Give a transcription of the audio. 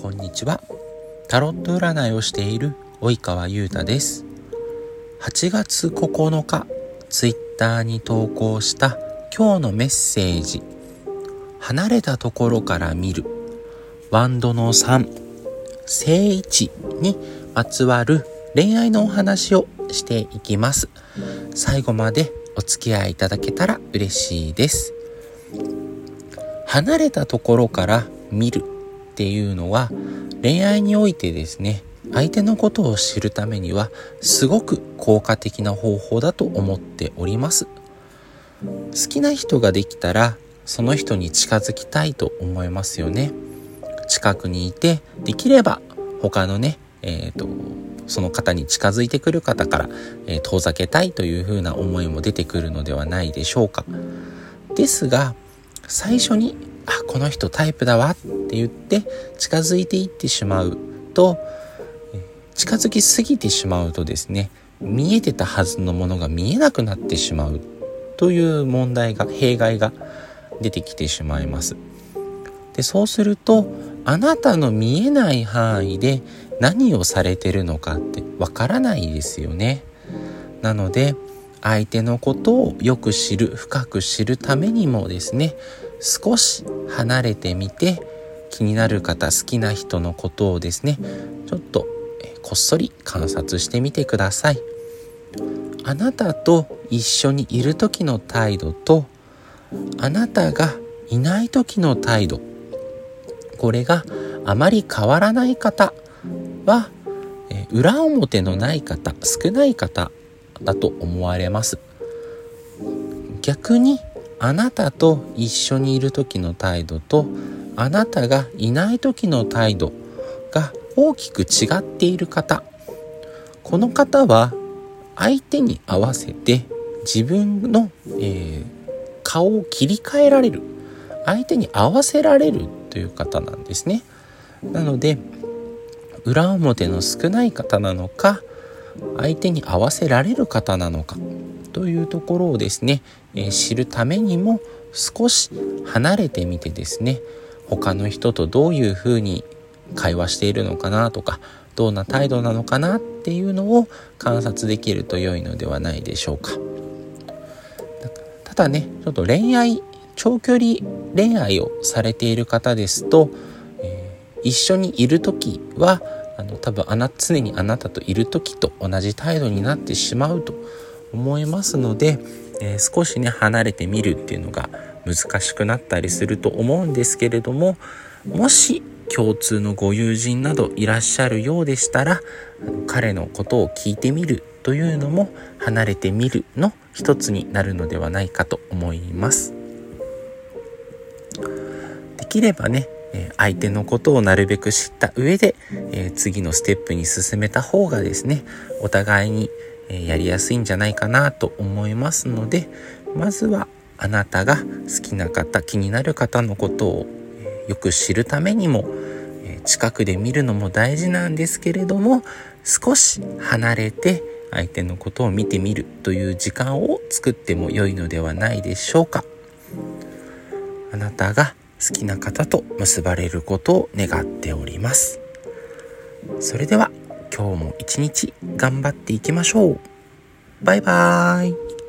こんにちは。タロット占いをしている及川優太です。8月9日ツイッターに投稿した今日のメッセージ。離れたところから見る。ワンドの3正位置にまつわる恋愛のお話をしていきます。最後までお付き合いいただけたら嬉しいです。離れたところから見る。っていうのは恋愛においてですね相手のことを知るためにはすごく効果的な方法だと思っております。好きな人ができたらその人に近づきたいと思いますよね。近くにいてできれば他のねえーと、その方に近づいてくる方から、えー、遠ざけたいというふうな思いも出てくるのではないでしょうか。ですが最初にあこの人タイプだわって言って近づいていってしまうと近づきすぎてしまうとですね見えてたはずのものが見えなくなってしまうという問題が弊害が出てきてしまいます。でそうするとあなたの見えない範囲で何をされてるのかってわからないですよね。なので相手のことをよく知る深く知るためにもですね少し離れてみて気になる方好きな人のことをですねちょっとこっそり観察してみてください。あなたと一緒にいる時の態度とあなたがいない時の態度これがあまり変わらない方は裏表のない方少ない方だと思われます。逆にあなたと一緒にいる時の態度とあなたがいない時の態度が大きく違っている方。この方は相手に合わせて自分の、えー、顔を切り替えられる。相手に合わせられるという方なんですね。なので裏表の少ない方なのか相手に合わせられる方なのか。というところをですね、えー、知るためにも少し離れてみてですね他の人とどういうふうに会話しているのかなとかどんな態度なのかなっていうのを観察できると良いのではないでしょうか。ただねちょっと恋愛長距離恋愛をされている方ですと、えー、一緒にいる時はあの多分あな常にあなたといる時と同じ態度になってしまうと思いますので、えー、少しね離れてみるっていうのが難しくなったりすると思うんですけれどももし共通のご友人などいらっしゃるようでしたら彼のことを聞いてみるというのも離れてみるの一つになるのではないかと思います。できればね相手のことをなるべく知った上で次のステップに進めた方がですねお互いにやりやすいんじゃないかなと思いますのでまずはあなたが好きな方気になる方のことをよく知るためにも近くで見るのも大事なんですけれども少し離れて相手のことを見てみるという時間を作っても良いのではないでしょうか。あなたが好きな方と結ばれることを願っております。それでは今日も一日頑張っていきましょう。バイバーイ。